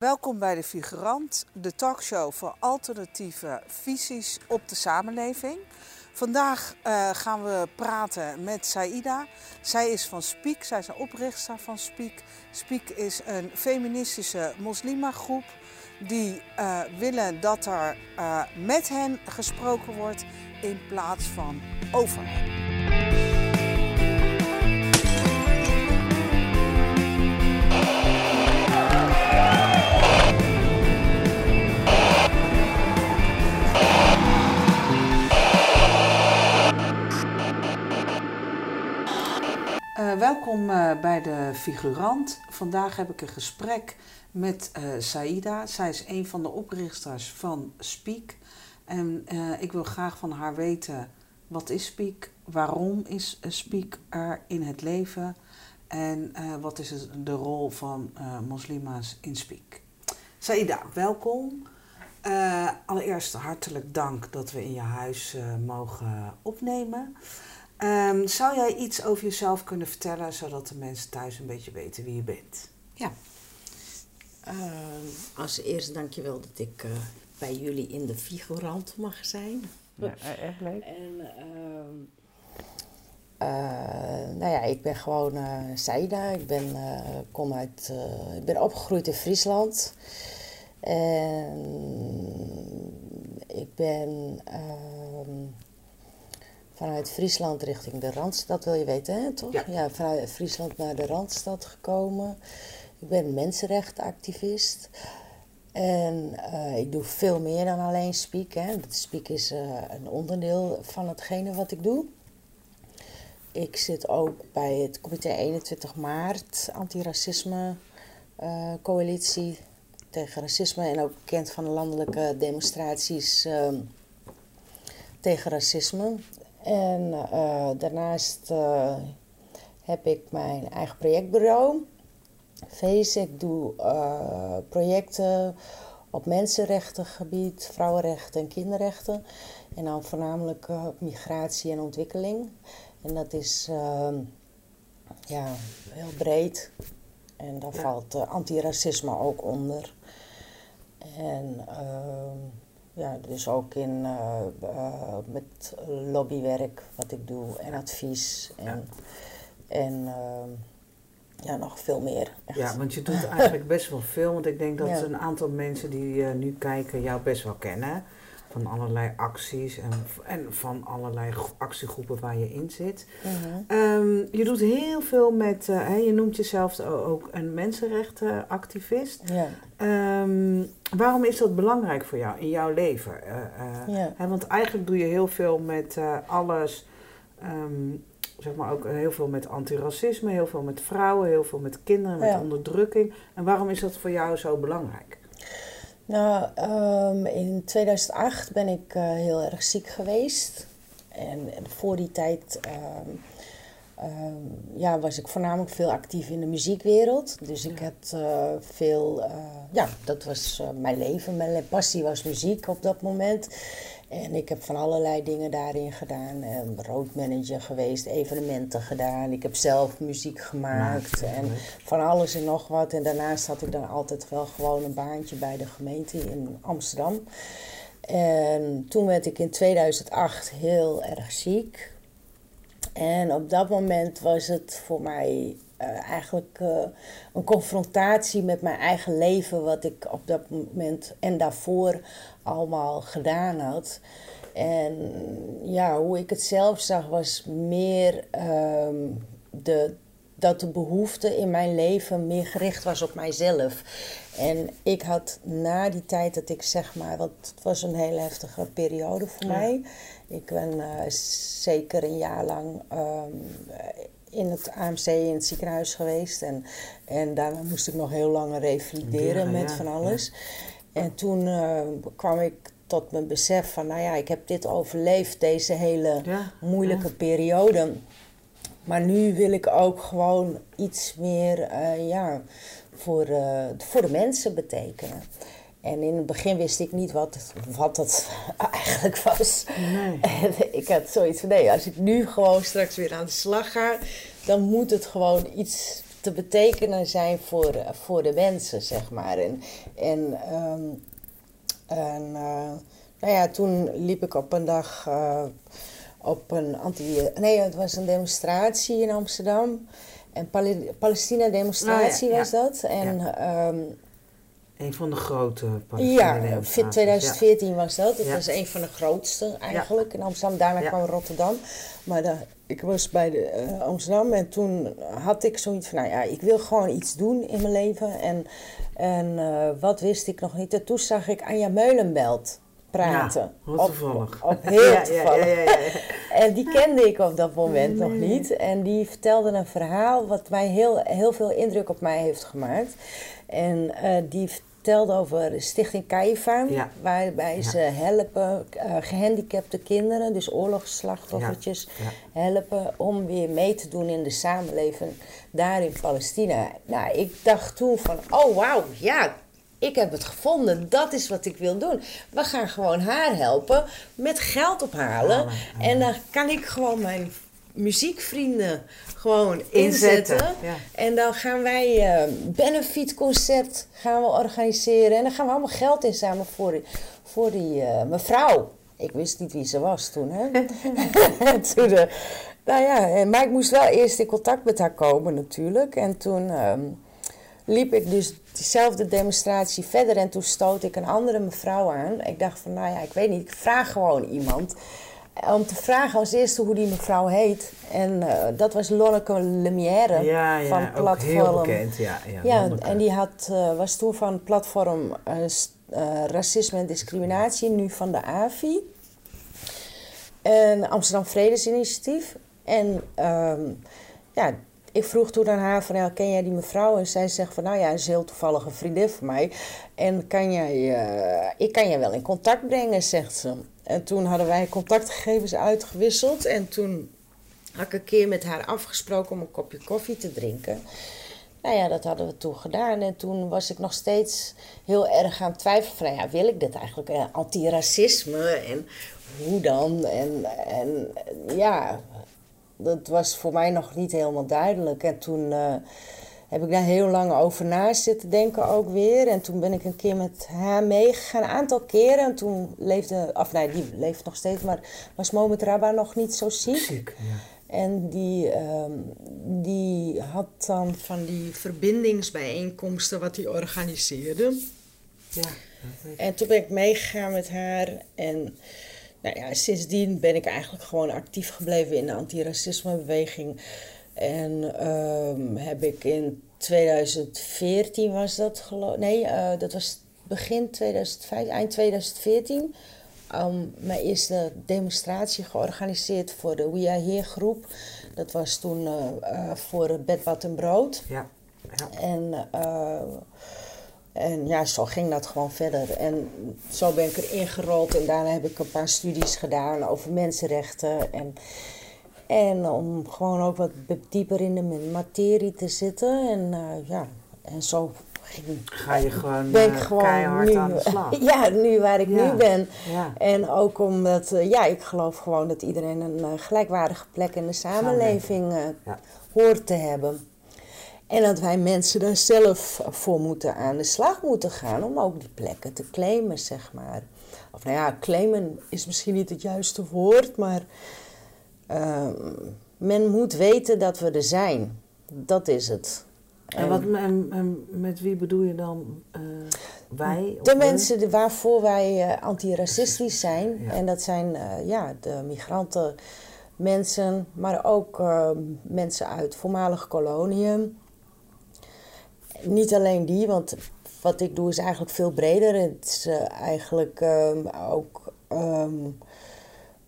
Welkom bij de Figurant, de talkshow voor alternatieve visies op de samenleving. Vandaag uh, gaan we praten met Saida. Zij is van Speak, zij is een oprichter van Speak. Speak is een feministische moslimagroep die uh, willen dat er uh, met hen gesproken wordt in plaats van over hen. Uh, welkom uh, bij de Figurant. Vandaag heb ik een gesprek met uh, Saida. Zij is een van de oprichters van Speak. En ik wil graag van haar weten, wat is Speak? Waarom is Speak er in het leven? En wat is de rol van moslima's in Speak? Saida, welkom. allereerst hartelijk dank dat we in je huis mogen opnemen. Um, zou jij iets over jezelf kunnen vertellen, zodat de mensen thuis een beetje weten wie je bent? Ja. Uh, als eerste dankjewel dat ik uh, bij jullie in de figurant mag zijn. Ja, echt leuk. En uh, nou ja, ik ben gewoon Saida. Ik ben, kom uit, ik ben opgegroeid in Friesland. En ik ben ehm, vanuit Friesland richting de Randstad, wil je weten, hè, toch? Ja. ja. vanuit Friesland naar de Randstad gekomen. Ik ben mensenrechtenactivist. En uh, ik doe veel meer dan alleen Speak. Hè. Speak is uh, een onderdeel van hetgene wat ik doe. Ik zit ook bij het comité 21 maart, antiracisme uh, coalitie tegen racisme. En ook bekend van de landelijke demonstraties tegen racisme. En uh, daarnaast uh, heb ik mijn eigen projectbureau. Face, ik doe uh, projecten op mensenrechtengebied, vrouwenrechten en kinderrechten. En dan voornamelijk op migratie en ontwikkeling. En dat is ja, heel breed. En daar ja. valt antiracisme ook onder. En ja, dus ook in, uh, uh, met lobbywerk wat ik doe en advies en, ja. en uh, ja, nog veel meer. Echt. Ja, want je doet eigenlijk best wel veel, want ik denk dat ja. een aantal mensen die nu kijken jou best wel kennen. Van allerlei acties en, en van allerlei actiegroepen waar je in zit. -huh. um, je doet heel veel met, hè, je noemt jezelf ook een mensenrechtenactivist. Ja. Um, waarom is dat belangrijk voor jou in jouw leven? Uh, want eigenlijk doe je heel veel met alles, um, zeg maar ook heel veel met antiracisme, heel veel met vrouwen, heel veel met kinderen, met Ja. onderdrukking. En waarom is dat voor jou zo belangrijk? Nou, um, in 2008 ben ik uh, heel erg ziek geweest. En, en voor die tijd um, um, ja, was ik voornamelijk veel actief in de muziekwereld. Dus ik had uh, veel, uh, ja, dat was mijn leven. Mijn passie was muziek op dat moment. En ik heb van allerlei dingen daarin gedaan. Roadmanager geweest, evenementen gedaan. Ik heb zelf muziek gemaakt Maak, en ja. van alles en nog wat. En daarnaast had ik dan altijd wel gewoon een baantje bij de gemeente in Amsterdam. En toen werd ik in 2008 heel erg ziek. En op dat moment was het voor mij uh, eigenlijk uh, een confrontatie met mijn eigen leven, wat ik op dat moment en daarvoor allemaal gedaan had. En ja, hoe ik het zelf zag, was meer um, de, dat de behoefte in mijn leven meer gericht was op mijzelf. En ik had na die tijd dat ik zeg maar, want het was een hele heftige periode voor Ja. mij. Ik ben uh, zeker een jaar lang um, in het AMC in het ziekenhuis geweest. En, en daarna moest ik nog heel lang revalideren Ja, met ja, van alles. En toen uh, kwam ik tot mijn besef van, nou ja, ik heb dit overleefd, deze hele moeilijke periode. Maar nu wil ik ook gewoon iets meer uh, ja, voor, uh, voor de mensen betekenen. En in het begin wist ik niet wat, wat dat eigenlijk was. Nee. En ik had zoiets van, nee, als ik nu gewoon straks weer aan de slag ga, dan moet het gewoon iets te betekenen zijn voor, voor de mensen, zeg maar. En, en, ehm, en uh, nou ja, toen liep ik op een dag uh, op een anti... Nee, het was een demonstratie in Amsterdam. Een Palestina-demonstratie oh, ja, was dat. En... Ja. Um, een van de grote Ja, 2014 ja. was dat. Het ja. was een van de grootste eigenlijk in Amsterdam. Daarna kwam Rotterdam. Maar de, ik was bij de, uh, Amsterdam en toen had ik zoiets van... Nou ja, ik wil gewoon iets doen in mijn leven. En, en uh, wat wist ik nog niet. En toen zag ik Anja Meulenbelt praten. Ja, wat toevallig. Op, op heel toevallig. Ja, ja, en die kende ik op dat moment nee. nog niet. En die vertelde een verhaal wat mij heel, heel veel indruk op mij heeft gemaakt. En uh, die vertelde over Stichting Kaifa, ja. waarbij Ja. ze helpen uh, gehandicapte kinderen, dus oorlogsslachtoffertjes, Ja. helpen om weer mee te doen in de samenleving daar in Palestina. Nou, ik dacht toen van, oh wauw, ja, ik heb het gevonden, dat is wat ik wil doen. We gaan gewoon haar helpen met geld ophalen. En dan kan ik gewoon mijn muziekvrienden gewoon Inzetten, inzetten. ja. En dan gaan wij een benefietconcert gaan we organiseren. En dan gaan we allemaal geld inzamelen voor die, voor die eh, mevrouw. Ik wist niet wie ze was toen, hè. toen eh, nou ja, maar ik moest wel eerst in contact met haar komen natuurlijk. En toen ehm, liep ik dus diezelfde demonstratie verder. En toen stoot ik een andere mevrouw aan. Ik dacht van, nou ja, ik weet niet, ik vraag gewoon iemand. Om te vragen als eerste hoe die mevrouw heet. En eh, dat was Lonneke Lemière Ja, ja, van ook Platform. heel bekend. Ja, ja, Ja, en die had, eh, was toen van platform eh, Racisme en Discriminatie, nu van de AVI. En Amsterdam Vredesinitiatief. En ehm, ja, ik vroeg toen aan haar van, ja, ken jij die mevrouw? En zij zegt van, nou ja, is een heel toevallige vriendin van mij. En kan jij, ik kan je wel in contact brengen, zegt ze. En toen hadden wij contactgegevens uitgewisseld. En toen had ik een keer met haar afgesproken om een kopje koffie te drinken. Nou ja, dat hadden we toen gedaan. En toen was ik nog steeds heel erg aan het twijfelen van... Ja, wil ik dit eigenlijk? Eh, Antiracisme en hoe dan? En, en ja, dat was voor mij nog niet helemaal duidelijk. En toen eh, heb ik daar heel lang over na zitten denken ook weer. En toen ben ik een keer met haar meegegaan, een aantal keren. En toen leefde, of nee, die leeft nog steeds, maar was Moment Rabba nog niet zo ziek. Ziek, ja. En die, ehm, die had dan van die verbindingsbijeenkomsten wat hij organiseerde. Ja. En toen ben ik meegegaan met haar. En nou ja, sindsdien ben ik eigenlijk gewoon actief gebleven in de antiracismebeweging. En ehm, heb ik in 2014 was dat geloof Nee, eh, dat was begin 2015, eind 2014. Um, mijn eerste demonstratie georganiseerd voor de We Are Here groep. Dat was toen eh, voor Bed, Bad en Brood. Ja, ja. En, en ja, zo ging dat gewoon verder. En zo ben ik erin gerold. En daarna heb ik een paar studies gedaan over mensenrechten. En, en om gewoon ook wat dieper in de materie te zitten. En eh, ja, en zo ging, Ga je gewoon, ben ik eh, gewoon keihard nu, aan de slag. Ja, nu waar ik Ja. nu ben. Ja. En ook omdat, eh, ja, ik geloof gewoon dat iedereen een gelijkwaardige plek in de samenleving Ja. hoort te hebben. En dat wij mensen daar zelf voor moeten aan de slag moeten gaan om ook die plekken te claimen, zeg maar. Of nou ja, claimen is misschien niet het juiste woord, maar ehm, men moet weten dat we er zijn. Dat is het. En wat, en, en met wie bedoel je dan eh, wij? De mensen waarvoor wij eh, antiracistisch zijn, Ja. en dat zijn eh, ja, de migranten, mensen, maar ook eh, mensen uit voormalige koloniën. Niet alleen die, want wat ik doe is eigenlijk veel breder. Het is eigenlijk ehm, ook ehm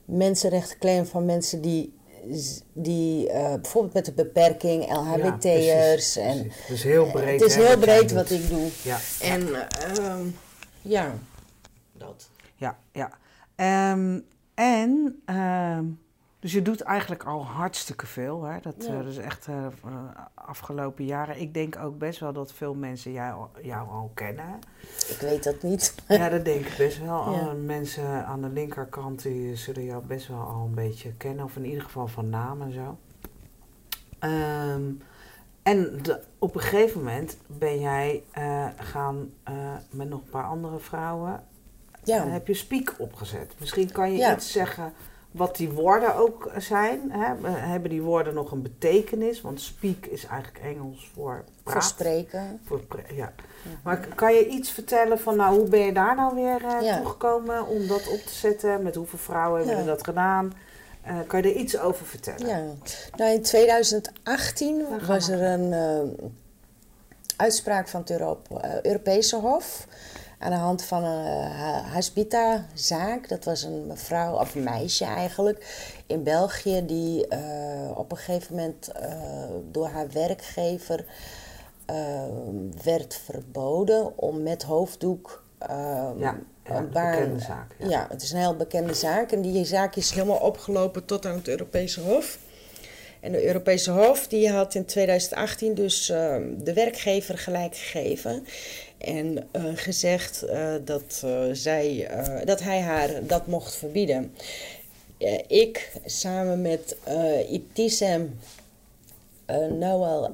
mensenrechten claim van mensen die, die eh, bijvoorbeeld met een beperking, LHBT'ers. en. Het is heel breed. het is heel breed wat ik doe. Ja, En ehm, ja, dat. ja, ja. Ehm, en, ehm, dus je doet eigenlijk al hartstikke veel. Hè? Dat, Ja. eh, is echt eh, afgelopen jaren. Ik denk ook best wel dat veel mensen jou, jou al kennen. Ik weet dat niet. Ja, dat denk ik best wel. Ja. Mensen aan de linkerkant die zullen jou best wel al een beetje kennen. Of in ieder geval van naam en zo. Ehm, En de, op een gegeven moment ben jij uh, gaan uh, met nog een paar andere vrouwen. Ja. heb je Speak opgezet. Misschien kan je iets zeggen wat die woorden ook zijn. Hè? Hebben die woorden nog een betekenis? Want speak is eigenlijk Engels voor praat. Voor spreken. Voor ja. Maar kan je iets vertellen van, nou, hoe ben je daar nou weer uh, ja. toegekomen om dat op te zetten? Met hoeveel vrouwen hebben dat gedaan? Uh, kan je er iets over vertellen? Ja, nou in 2018 was er een uh, uitspraak van het Europe, Europese Hof aan de hand van een uh, Hasbita-zaak. Dat was een mevrouw, of een meisje eigenlijk, in België, die uh, op een gegeven moment uh, door haar werkgever werd verboden om met hoofddoek. ja, ja een bekende zaak. Ja. ja, het is een heel bekende zaak. En die zaak is helemaal opgelopen tot aan het Europese Hof. En de Europese Hof die had in 2018 dus de werkgever gelijk gegeven. En uh, gezegd uh, dat, uh, zij, dat hij haar dat mocht verbieden. ik samen met Ibtisem, Noël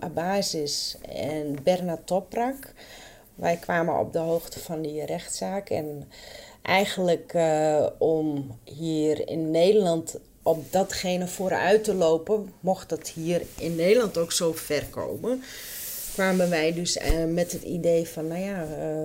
en Bernard Toprak... wij kwamen op de hoogte van die rechtszaak. En eigenlijk om hier in Nederland op datgene vooruit te lopen... mocht dat hier in Nederland ook zo ver komen kwamen wij dus uh, met het idee van, nou ja, uh,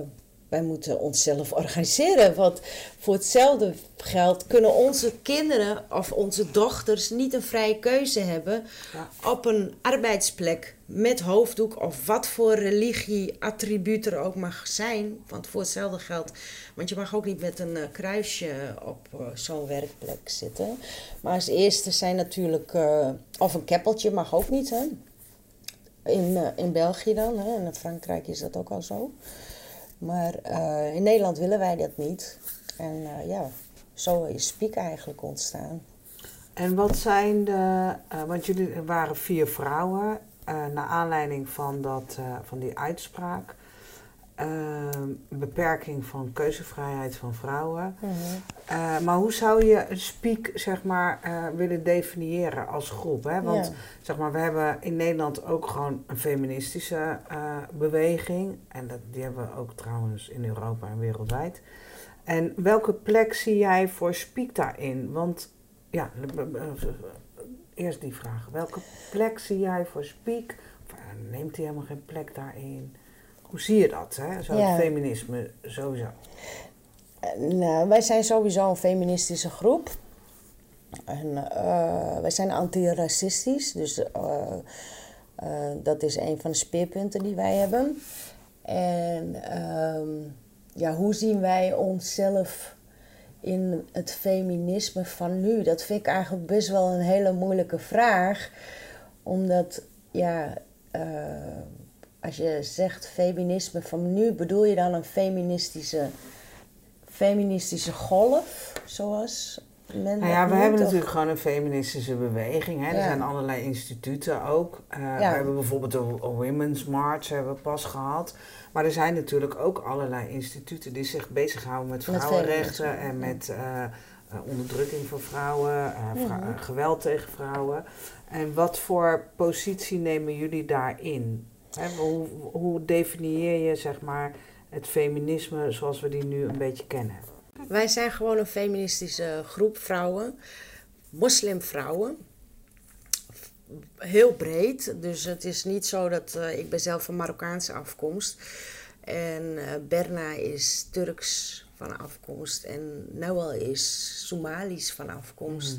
wij moeten onszelf organiseren. Want voor hetzelfde geld kunnen onze kinderen of onze dochters niet een vrije keuze hebben ja. op een arbeidsplek met hoofddoek of wat voor religie-attribuut er ook mag zijn. Want voor hetzelfde geld, want je mag ook niet met een uh, kruisje op uh, zo'n werkplek zitten. Maar als eerste zijn natuurlijk, uh, of een keppeltje mag ook niet, hè. In, uh, in België dan, hè? en in Frankrijk is dat ook al zo. Maar uh, in Nederland willen wij dat niet. En uh, ja, zo is Spiek eigenlijk ontstaan. En wat zijn de. want jullie waren vier vrouwen. naar aanleiding van, dat, van die uitspraak. Ehm, beperking van keuzevrijheid van vrouwen. Mhm. Uh, maar hoe zou je Speak zeg maar, uh, willen definiëren als groep? Hè? Want zeg maar, we hebben in Nederland ook gewoon een feministische uh, beweging. En dat, die hebben we ook trouwens in Europa en wereldwijd. En welke plek zie jij voor Speak daarin? Want ja, eerst die vraag. Welke plek zie jij voor Speak? Of, neemt hij helemaal geen plek daarin? Hoe zie je dat, hè? Zo Ja. het feminisme sowieso? Nou, wij zijn sowieso een feministische groep. En eh, wij zijn antiracistisch, dus eh, eh, dat is een van de speerpunten die wij hebben. En ehm, ja, hoe zien wij onszelf in het feminisme van nu? Dat vind ik eigenlijk best wel een hele moeilijke vraag. Omdat, ja, eh, als je zegt feminisme van nu, bedoel je dan een feministische, feministische golf, zoals men Nou ja, we hebben of- natuurlijk gewoon een feministische beweging. Hè? Er zijn allerlei instituten ook. Eh, We hebben bijvoorbeeld de Women's March hebben we pas gehad. Maar er zijn natuurlijk ook allerlei instituten die zich bezighouden met vrouwenrechten en met eh, eh, onderdrukking van vrouwen, vrou- Mhm. geweld tegen vrouwen. En wat voor positie nemen jullie daarin? Hè, hoe, hoe definieer je zeg maar, het feminisme zoals we die nu een beetje kennen? Wij zijn gewoon een feministische groep vrouwen, moslimvrouwen. Heel breed, dus het is niet zo dat eh, ik ben zelf van Marokkaanse afkomst. En eh, Berna is Turks van afkomst en Noël is Somalisch van afkomst.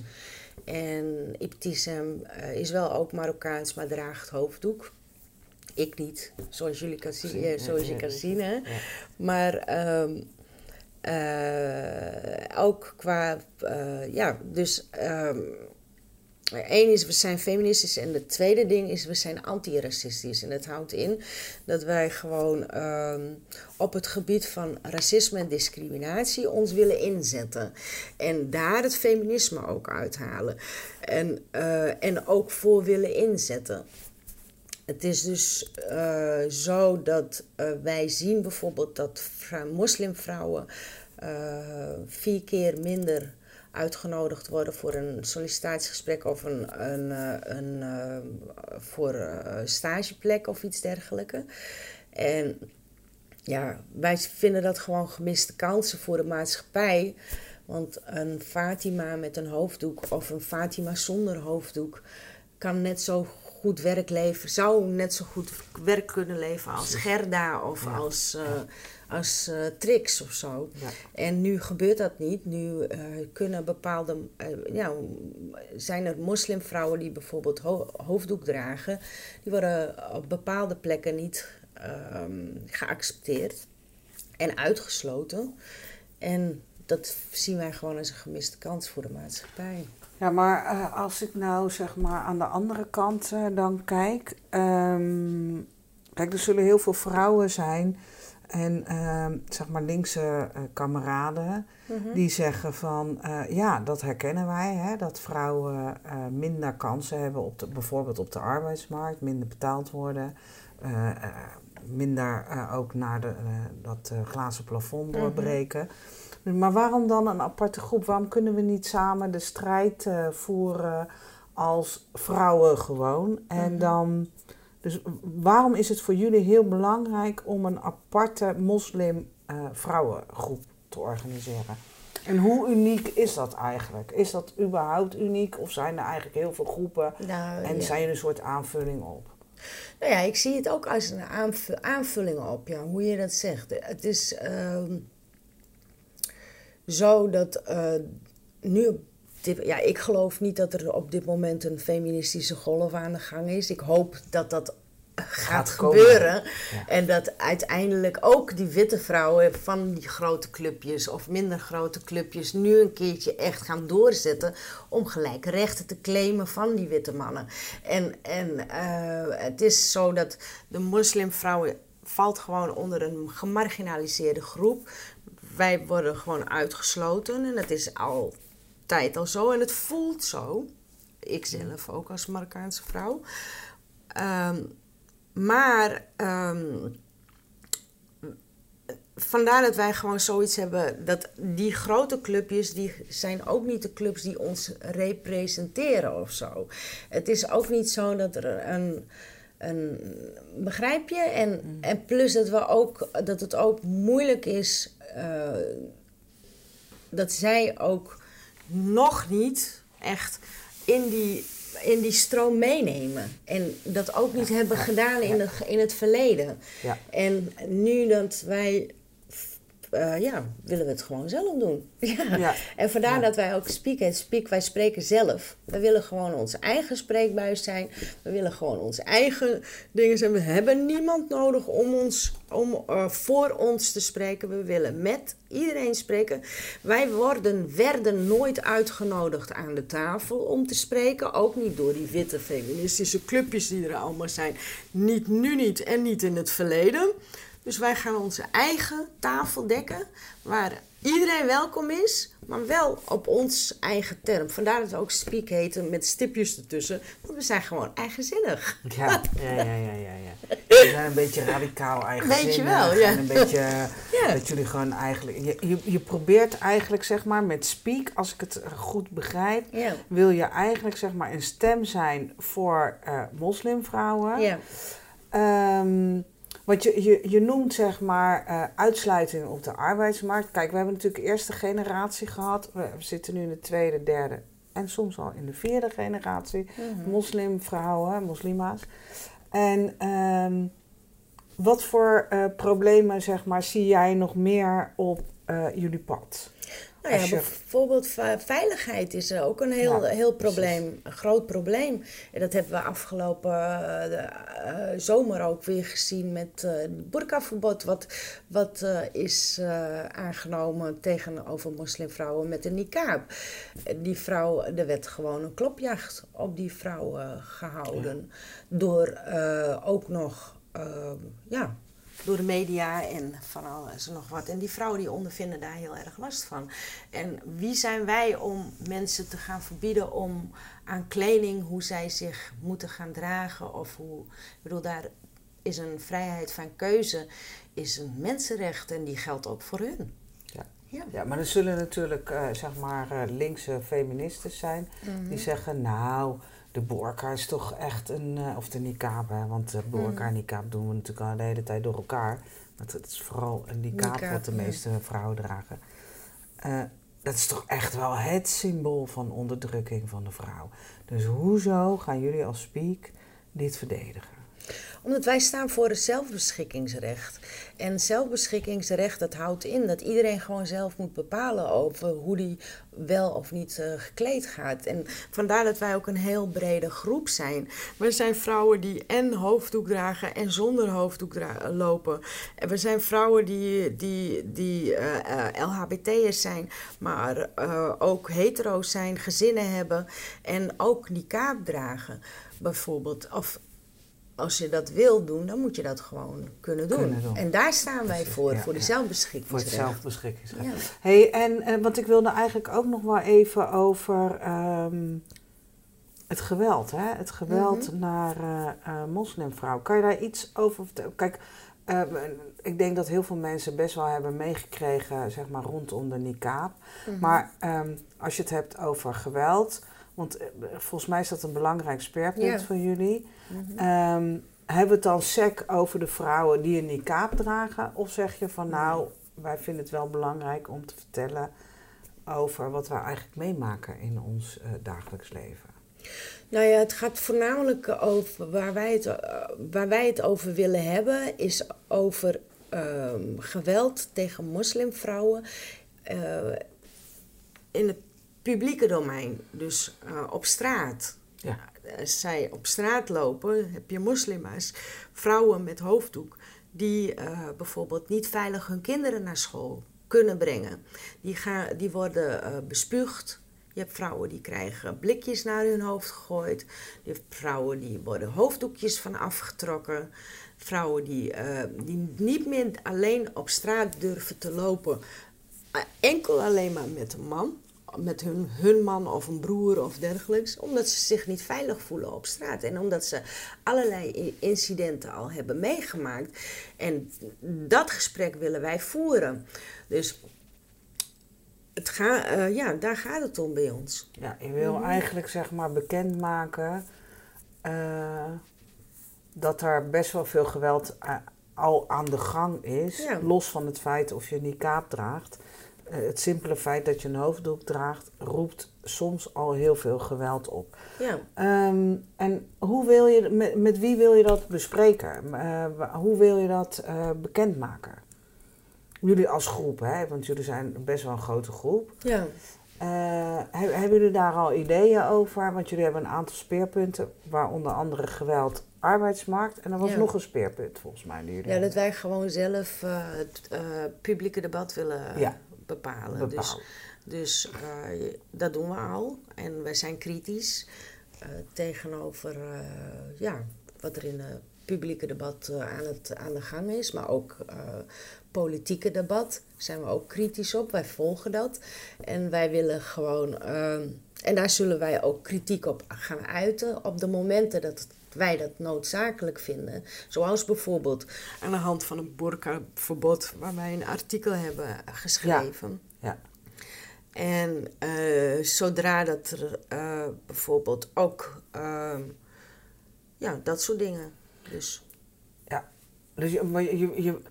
En Ibtisem eh, is wel ook Marokkaans, maar draagt hoofddoek. Ik niet, zoals jullie kan zien, Zie, eh, zoals je kan zien. Hè? Maar ehm, eh, ook qua, eh, ja, dus ehm één is we zijn feministisch en het tweede ding is we zijn antiracistisch. En dat houdt in dat wij gewoon ehm, op het gebied van racisme en discriminatie ons willen inzetten. En daar het feminisme ook uithalen. En, en ook voor willen inzetten. Het is dus eh, zo dat eh, wij zien bijvoorbeeld dat vrou- moslimvrouwen eh, vier keer minder uitgenodigd worden voor een sollicitatiegesprek of een, een, een, voor stageplek of iets dergelijks. En ja, wij vinden dat gewoon gemiste kansen voor de maatschappij. Want een Fatima met een hoofddoek of een Fatima zonder hoofddoek kan net zo goed werk leveren, zou net zo goed werk kunnen leveren als Gerda of als, uh, als uh, Trix of zo. Ja. En nu gebeurt dat niet. Nu uh, kunnen bepaalde, ja, zijn er moslimvrouwen die bijvoorbeeld ho hoofddoek dragen, die worden op bepaalde plekken niet ehm, geaccepteerd en uitgesloten. En dat zien wij gewoon als een gemiste kans voor de maatschappij. Ja, maar uh, als ik nou zeg maar aan de andere kant uh, dan kijk. Um, kijk, er zullen heel veel vrouwen zijn. En uh, zeg maar linkse kameraden. Mm -hmm. Die zeggen van ja, dat herkennen wij. Hè, dat vrouwen minder kansen hebben op de, bijvoorbeeld op de arbeidsmarkt. Minder betaald worden. minder ook naar de, dat glazen plafond doorbreken. Mm -hmm. Maar waarom dan een aparte groep? Waarom kunnen we niet samen de strijd uh, voeren als vrouwen gewoon? En mm-hmm. dan, dus waarom is het voor jullie heel belangrijk om een aparte moslim uh, vrouwengroep te organiseren? En hoe uniek is dat eigenlijk? Is dat überhaupt uniek of zijn er eigenlijk heel veel groepen nou, en ja. zijn er een soort aanvulling op? Nou ja, ik zie het ook als een aanvulling op, ja, hoe je dat zegt. Het is. Uh, zo dat uh, nu. ja, ik geloof niet dat er op dit moment een feministische golf aan de gang is. Ik hoop dat dat gaat, gebeuren. En dat uiteindelijk ook die witte vrouwen van die grote clubjes of minder grote clubjes nu een keertje echt gaan doorzetten om gelijke rechten te claimen van die witte mannen. En, en uh, het is zo dat de moslimvrouwen valt gewoon onder een gemarginaliseerde groep wij worden gewoon uitgesloten en dat is altijd al zo en het voelt zo. Ik zelf ook als Marokkaanse vrouw. Um, maar um, vandaar dat wij gewoon zoiets hebben dat die grote clubjes, die zijn ook niet de clubs die ons representeren of zo. Het is ook niet zo dat er een een, begrijp je? En, mm. en plus dat, we ook, dat het ook moeilijk is dat zij ook nog niet echt in die, in die stroom meenemen. En dat ook niet hebben gedaan in, de, in het verleden. Ja. En nu dat wij uh, ja, willen we het gewoon zelf doen. ja. ja. En vandaar dat wij ook Speak and Speak, wij spreken zelf. We willen gewoon onze eigen spreekbuis zijn. We willen gewoon onze eigen dingen zijn. We hebben niemand nodig om, ons, om uh, voor ons te spreken. We willen met iedereen spreken. Wij worden, werden nooit uitgenodigd aan de tafel om te spreken. Ook niet door die witte feministische clubjes die er allemaal zijn. Niet nu niet en niet in het verleden. Dus wij gaan onze eigen tafel dekken, waar iedereen welkom is, maar wel op ons eigen term. Vandaar dat we ook speak heten met stipjes ertussen, want we zijn gewoon eigenzinnig. Ja, ja, ja, ja, ja. We zijn een beetje radicaal eigenzinnig. Weet je wel, ja. En een beetje, ja. dat jullie gewoon eigenlijk, je, je, je, probeert eigenlijk zeg maar met speak, als ik het goed begrijp, ja. wil je eigenlijk zeg maar een stem zijn voor uh, moslimvrouwen. Ja. Um, want je, je, je noemt zeg maar uh, uitsluiting op de arbeidsmarkt. Kijk, we hebben natuurlijk de eerste generatie gehad. We zitten nu in de tweede, derde en soms al in de vierde generatie. Mm Moslimvrouwen, moslima's. En um, wat voor uh, problemen zeg maar, zie jij nog meer op uh, jullie pad? Nou ja, bijvoorbeeld veiligheid is ook een heel, heel probleem, een groot probleem. En dat hebben we afgelopen uh, zomer ook weer gezien met uh, het burkaverbod, wat, wat is aangenomen tegenover moslimvrouwen met een niqab. Die vrouw, er werd gewoon een klopjacht op die vrouw gehouden. Door ook nog, ja, door de media en van alles en nog wat. En die vrouwen die ondervinden daar heel erg last van. En wie zijn wij om mensen te gaan verbieden om aan kleding, hoe zij zich moeten gaan dragen of hoe... Ik bedoel, daar is een vrijheid van keuze, is een mensenrecht en die geldt ook voor hun. Ja. Ja. ja, maar er zullen natuurlijk uh, zeg maar uh, linkse feministen zijn die Mhm. zeggen, nou, de burka is toch echt een, uh, of de niqab, hè, want de burka Mhm. en niqab doen we natuurlijk al de hele tijd door elkaar. Maar het is vooral een niqab, Niqab, wat de ja. meeste vrouwen dragen. Eh, dat is toch echt wel het symbool van onderdrukking van de vrouw. Dus hoezo gaan jullie als Speak dit verdedigen? Omdat wij staan voor het zelfbeschikkingsrecht. En zelfbeschikkingsrecht, dat houdt in dat iedereen gewoon zelf moet bepalen over hoe die wel of niet eh, gekleed gaat. En vandaar dat wij ook een heel brede groep zijn. We zijn vrouwen die en hoofddoek dragen en zonder hoofddoek lopen. En we zijn vrouwen die, die, die eh, eh, LHBT'ers zijn, maar ook hetero's zijn, gezinnen hebben en ook niqab dragen, bijvoorbeeld. Of als je dat wil doen, dan moet je dat gewoon kunnen doen. Kunnen doen. En daar staan wij voor, ja, voor die ja. zelfbeschikkingsrecht. Voor het zelfbeschikkingsrecht. Ja. Hey, en, want ik wilde eigenlijk ook nog wel even over ehm, het geweld. Hè? Het geweld Mhm. naar moslimvrouwen. Kan je daar iets over vertellen? Kijk, eh, ik denk dat heel veel mensen best wel hebben meegekregen, zeg maar, rondom de niqab. Mhm. Maar ehm, als je het hebt over geweld, want eh, volgens mij is dat een belangrijk speerpunt Ja. voor jullie. Mhm. Ehm, hebben we het dan sec over de vrouwen die een niqab dragen? Of zeg je van nou, wij vinden het wel belangrijk om te vertellen over wat wij eigenlijk meemaken in ons eh, dagelijks leven? Nou ja, het gaat voornamelijk over waar wij het, eh, waar wij het over willen hebben, is over ehm, geweld tegen moslimvrouwen in het publieke domein, dus eh, op straat. Ja. Als zij op straat lopen, heb je moslima's, vrouwen met hoofddoek, die eh, bijvoorbeeld niet veilig hun kinderen naar school kunnen brengen. Die, gaan, die worden eh, bespuugd. Je hebt vrouwen die krijgen blikjes naar hun hoofd gegooid. Je hebt vrouwen die worden hoofddoekjes van afgetrokken. Vrouwen die, eh, die niet meer alleen op straat durven te lopen. eh, enkel alleen maar met een man. Met hun, hun man of een broer of dergelijks. Omdat ze zich niet veilig voelen op straat. En omdat ze allerlei incidenten al hebben meegemaakt. En dat gesprek willen wij voeren. Dus het ga, eh, ja, daar gaat het om bij ons. Ja, je wil Mhm. eigenlijk zeg maar bekendmaken eh, dat er best wel veel geweld eh, al aan de gang is. Ja. Los van het feit of je niqab draagt. Eh, het simpele feit dat je een hoofddoek draagt roept soms al heel veel geweld op. Ja. Ehm, en hoe wil je, met, met wie wil je dat bespreken? Eh, hoe wil je dat eh, bekendmaken? Jullie als groep, hè? want jullie zijn best wel een grote groep. Ja. Heb- hebben jullie daar al ideeën over? Want jullie hebben een aantal speerpunten, waaronder andere geweld, arbeidsmarkt. En er was Ja. nog een speerpunt volgens mij. Die jullie ja, dat wij gewoon zelf het publieke debat willen Ja. Bepalen. Dus, dus eh, dat doen we al. En wij zijn kritisch eh, tegenover eh, ja, wat er in het publieke debat aan, het, aan de gang is. Maar ook politieke debat zijn we ook kritisch op. Wij volgen dat. En wij willen gewoon... en daar zullen wij ook kritiek op gaan uiten. Op de momenten dat wij dat noodzakelijk vinden. Zoals bijvoorbeeld aan de hand van een burka-verbod... waar wij een artikel hebben geschreven. Ja. En eh, zodra dat er eh, bijvoorbeeld ook... ehm, ja, dat soort dingen. Dus Dus je, maar je, je,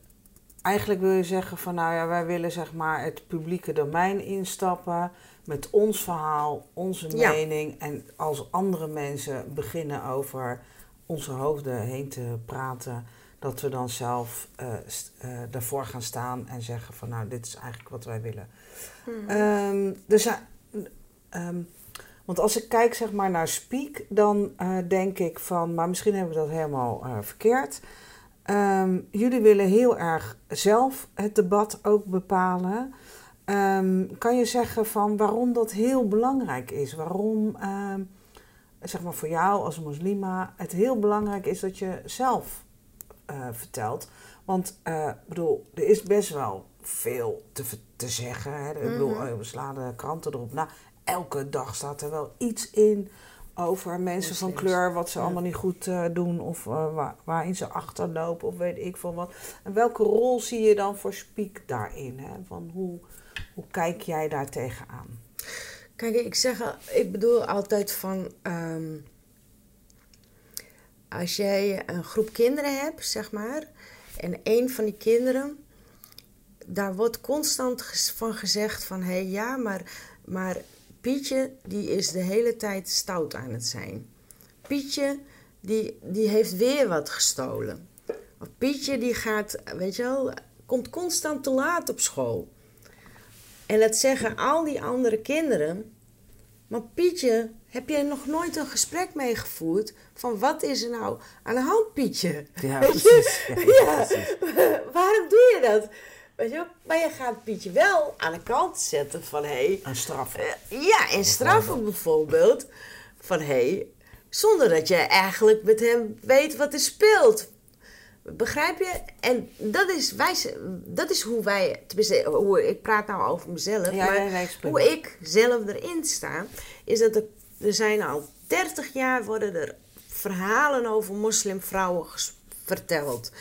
eigenlijk wil je zeggen van nou ja, wij willen zeg maar het publieke domein instappen met ons verhaal, onze Ja. mening. En als andere mensen beginnen over onze hoofden heen te praten, dat we dan zelf eh, eh, daarvoor gaan staan en zeggen van nou, dit is eigenlijk wat wij willen. Ehm, dus, ja, ehm, want als ik kijk zeg maar naar Speak, dan denk ik van, maar misschien hebben we dat helemaal verkeerd. Ehm, jullie willen heel erg zelf het debat ook bepalen. Ehm, kan je zeggen van waarom dat heel belangrijk is? Waarom, ehm, zeg maar voor jou als moslima, het heel belangrijk is dat je zelf eh, vertelt. Want eh, ik bedoel, er is best wel veel te, te zeggen. Hè? Ik bedoel, Mhm. eh, we slaan de kranten erop na. Elke dag staat er wel iets in over mensen van kleur, wat ze ja. allemaal niet goed doen of waar, waarin ze achterlopen of weet ik veel wat. En welke rol zie je dan voor Speak daarin? Hè? Van hoe, hoe kijk jij daar tegenaan? Kijk, ik zeg, ik bedoel altijd van. ehm, als jij een groep kinderen hebt, zeg maar. En een van die kinderen. Daar wordt constant van gezegd van. Hé, hey, ja, maar, maar Pietje, die is de hele tijd stout aan het zijn. Pietje, die, die heeft weer wat gestolen. Pietje, die gaat, weet je wel, komt constant te laat op school. En dat zeggen al die andere kinderen. Maar Pietje, heb jij nog nooit een gesprek meegevoerd van wat is er nou aan de hand, Pietje? Ja, precies. Ja, Ja, precies. waarom doe je dat? Weet je, maar je gaat Pietje wel aan de kant zetten van hé, hey, Een straf. eh, ja, en straffen bijvoorbeeld. Van hé, hey, zonder dat je eigenlijk met hem weet wat er speelt. Begrijp je? En dat is, wij, dat is hoe wij, tenminste, hoe, ik praat nou over mezelf, Ja, maar ja, hoe ik zelf erin sta, is dat er, er zijn al 30 jaar worden er verhalen over moslimvrouwen verteld.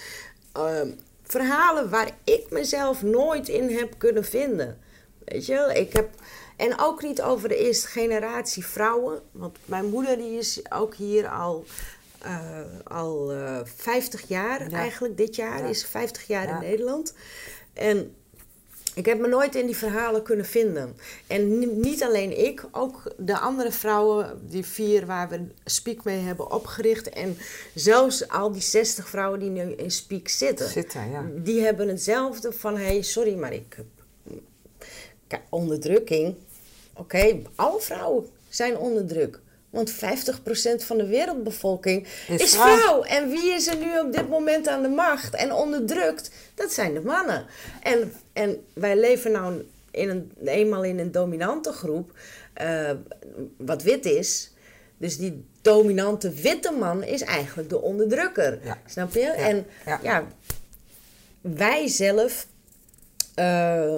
Ehm, verhalen waar ik mezelf nooit in heb kunnen vinden. Weet je wel? Ik heb... En ook niet over de eerste generatie vrouwen. Want mijn moeder die is ook hier al, eh, al eh 50 jaar Ja. eigenlijk. Dit jaar Ja. is ze 50 jaar Ja. in Nederland. En ik heb me nooit in die verhalen kunnen vinden. En ni- niet alleen ik, ook de andere vrouwen, die vier waar we Speak mee hebben opgericht. En zelfs al die 60 vrouwen die nu in Speak zitten. Zitten, ja. Die hebben hetzelfde van, hé, hey, sorry, maar ik onderdrukking. Oké, alle vrouwen zijn onder druk. Want 50% van de wereldbevolking Is is, vrouw. vrouw. En wie is er nu op dit moment aan de macht en onderdrukt? Dat zijn de mannen. En, en wij leven nou in een, eenmaal in een dominante groep, eh, wat wit is. Dus die dominante witte man is eigenlijk de onderdrukker. Ja. Snap je? En ja. ja, wij zelf. eh,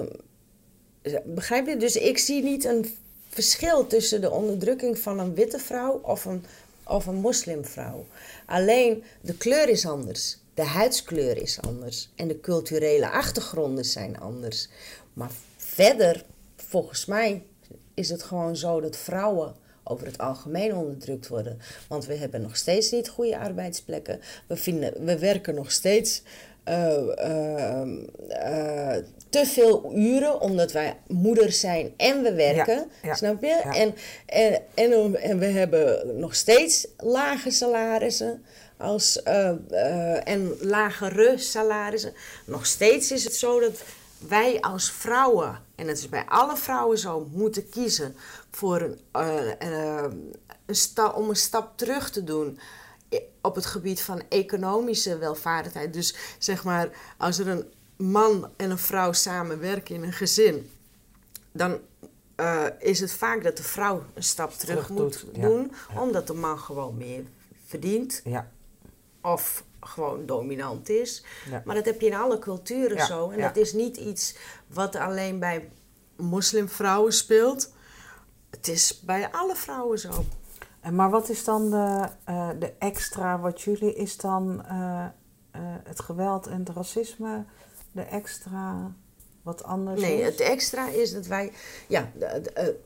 begrijp je? Dus ik zie niet een verschil tussen de onderdrukking van een witte vrouw of een, of een moslimvrouw. Alleen de kleur is anders. De huidskleur is anders. En de culturele achtergronden zijn anders. Maar verder, volgens mij, is het gewoon zo dat vrouwen over het algemeen onderdrukt worden. Want we hebben nog steeds niet goede arbeidsplekken. We, vinden, we werken nog steeds te veel uren, omdat wij moeder zijn en we werken. Ja, snap je? En, en, en, en we hebben nog steeds lage salarissen. Als, eh, eh, en lagere salarissen. Nog steeds is het zo dat wij als vrouwen, en het is bij alle vrouwen zo, moeten kiezen voor een, eh, eh, een sta- om een stap terug te doen op het gebied van economische welvaardigheid. Dus zeg maar, als er een man en een vrouw samenwerken in een gezin, dan eh, is het vaak dat de vrouw een stap terug, Terug moet doet, doen, Ja. omdat de man gewoon meer verdient Ja, of gewoon dominant is. Ja. Maar dat heb je in alle culturen zo. En dat is niet iets wat alleen bij moslimvrouwen speelt. Het is bij alle vrouwen zo. En maar wat is dan de, eh, de extra wat jullie is dan eh, eh, het geweld en het racisme de extra wat anders Nee, is? het extra is dat wij... Ja,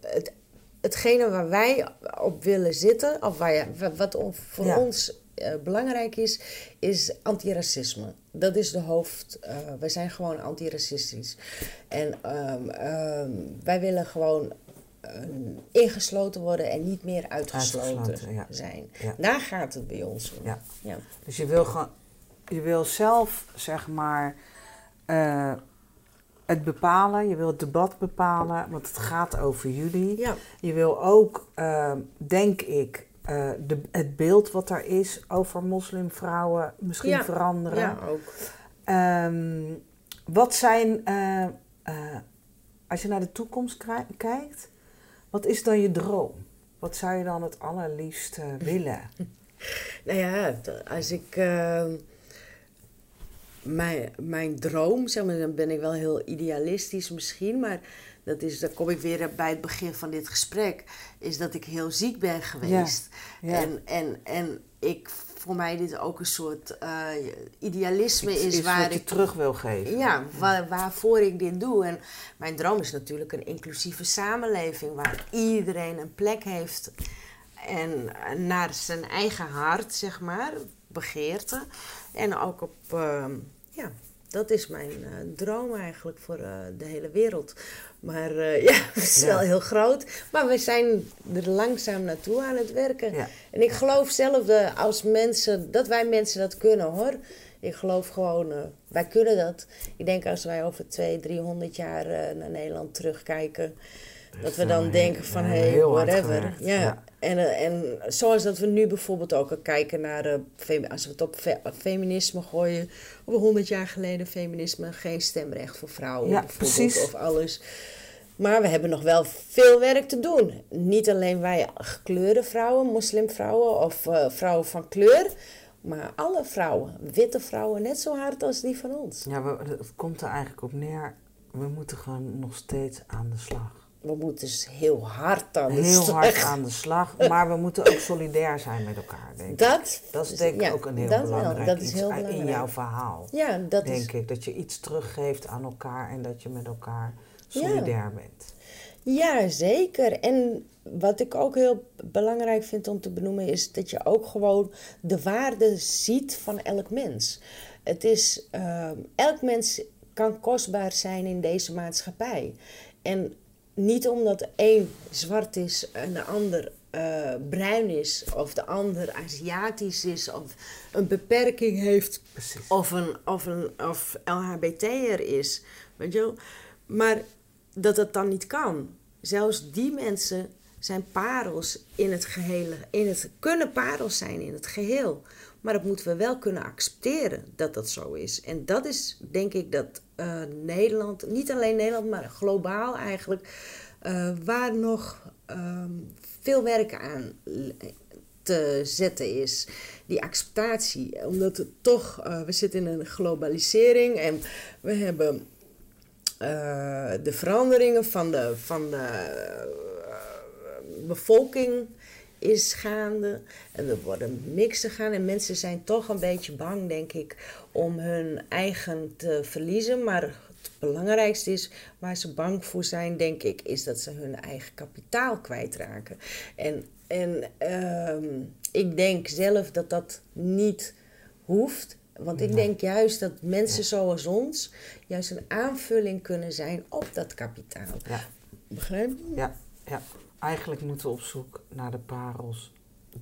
het, hetgene waar wij op willen zitten... of waar, wat voor Ja. ons belangrijk is... is antiracisme. Dat is de hoofd... eh, wij zijn gewoon antiracistisch. En ehm, ehm, wij willen gewoon... eh, ingesloten worden en niet meer uitgesloten, Uitgesloten, ja. zijn. Ja. Daar gaat het bij ons om. Ja. Ja. Dus je wil gewoon, je wil zelf zeg maar eh, het bepalen, je wil het debat bepalen, want het gaat over jullie. Ja. Je wil ook, eh, denk ik, de, het beeld wat er is over moslimvrouwen misschien veranderen. ja, ook. Ehm, wat zijn, als je naar de toekomst kijkt, wat is dan je droom? Wat zou je dan het allerliefst willen? Nou ja, als ik. ehm, mijn, mijn droom, zeg maar, dan ben ik wel heel idealistisch misschien, maar dat is, dan kom ik weer bij het begin van dit gesprek, is dat ik heel ziek ben geweest. Ja. En, en, en ik, voor mij dit ook een soort uh, idealisme Iets is, is waar wat je ik terug wil geven. ja, waar, waarvoor ik dit doe. En mijn droom is natuurlijk een inclusieve samenleving waar iedereen een plek heeft en naar zijn eigen hart, zeg maar, begeerte. En ook op, ehm, ja, dat is mijn eh, droom eigenlijk voor eh, de hele wereld. Maar eh, ja, het is Ja. wel heel groot. Maar we zijn er langzaam naartoe aan het werken. Ja. En ik geloof zelf eh, als mensen, dat wij mensen dat kunnen hoor. Ik geloof gewoon, eh, wij kunnen dat. Ik denk als wij over 200, 300 jaar naar Nederland terugkijken, dat we dan denken van hé, hard whatever. ja. En, eh, en zoals dat we nu bijvoorbeeld ook kijken naar, eh, fem- als we het op fe- feminisme gooien, over 100 jaar geleden feminisme, geen stemrecht voor vrouwen Ja, bijvoorbeeld, precies. of alles. Maar we hebben nog wel veel werk te doen. Niet alleen wij gekleurde vrouwen, moslimvrouwen of eh, vrouwen van kleur. Maar alle vrouwen, witte vrouwen, net zo hard als die van ons. Ja, we- het komt er eigenlijk op neer. We moeten gewoon nog steeds aan de slag. We moeten dus heel hard aan de Heel slag. hard aan de slag. Maar we moeten ook solidair zijn met elkaar, denk ik. Dat, Dat is denk ik ja, ook een heel dat wel, belangrijk dat is heel in belangrijk. jouw verhaal. Ja, dat is denk ik. Dat je iets teruggeeft aan elkaar en dat je met elkaar Ja. solidair bent. Ja, zeker. En wat ik ook heel belangrijk vind om te benoemen is dat je ook gewoon de waarde ziet van elk mens. Het is, ehm, elk mens kan kostbaar zijn in deze maatschappij. En niet omdat de een zwart is en de ander eh, bruin is, of de ander Aziatisch is, of een beperking heeft, Precies. of een, of een of LHBT'er is. Weet je wel? Maar dat het dan niet kan. Zelfs die mensen zijn parels in het geheel. In het, kunnen parels zijn in het geheel. Maar dat moeten we wel kunnen accepteren dat dat zo is. En dat is denk ik dat eh, Nederland, niet alleen Nederland, maar globaal eigenlijk, eh, waar nog ehm, veel werk aan te zetten is. Die acceptatie. Omdat het toch, eh, we zitten in een globalisering en we hebben de veranderingen van de, van de bevolking is gaande. En er worden mixen gaan. En mensen zijn toch een beetje bang, denk ik, om hun eigen te verliezen. Maar het belangrijkste is, waar ze bang voor zijn, denk ik, is dat ze hun eigen kapitaal kwijtraken. En, en ehm, ik denk zelf dat dat niet hoeft. Want ik denk juist dat mensen zoals ons juist een aanvulling kunnen zijn op dat kapitaal. Ja, Begrijp je? ja, ja. Eigenlijk moeten we op zoek naar de parels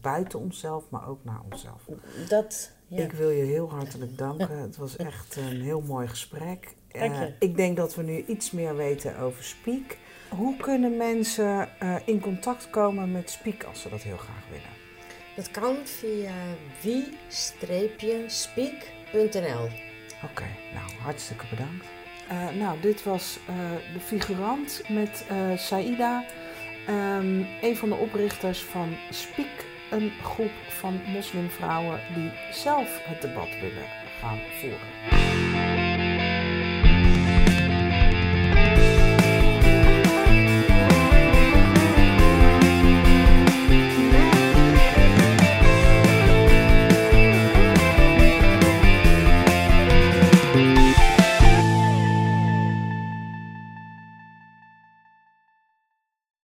buiten onszelf, maar ook naar onszelf. Dat, ja. Ik wil je heel hartelijk danken. Het was echt een heel mooi gesprek. Dank je. Eh, ik denk dat we nu iets meer weten over Speak. Hoe kunnen mensen eh, in contact komen met Speak als ze dat heel graag willen? Dat kan via wie-speak.nl. Oké, nou hartstikke bedankt. Eh, nou, dit was de figurant met eh Ehm, een van de oprichters van Speak, een groep van moslimvrouwen die zelf het debat willen gaan voeren.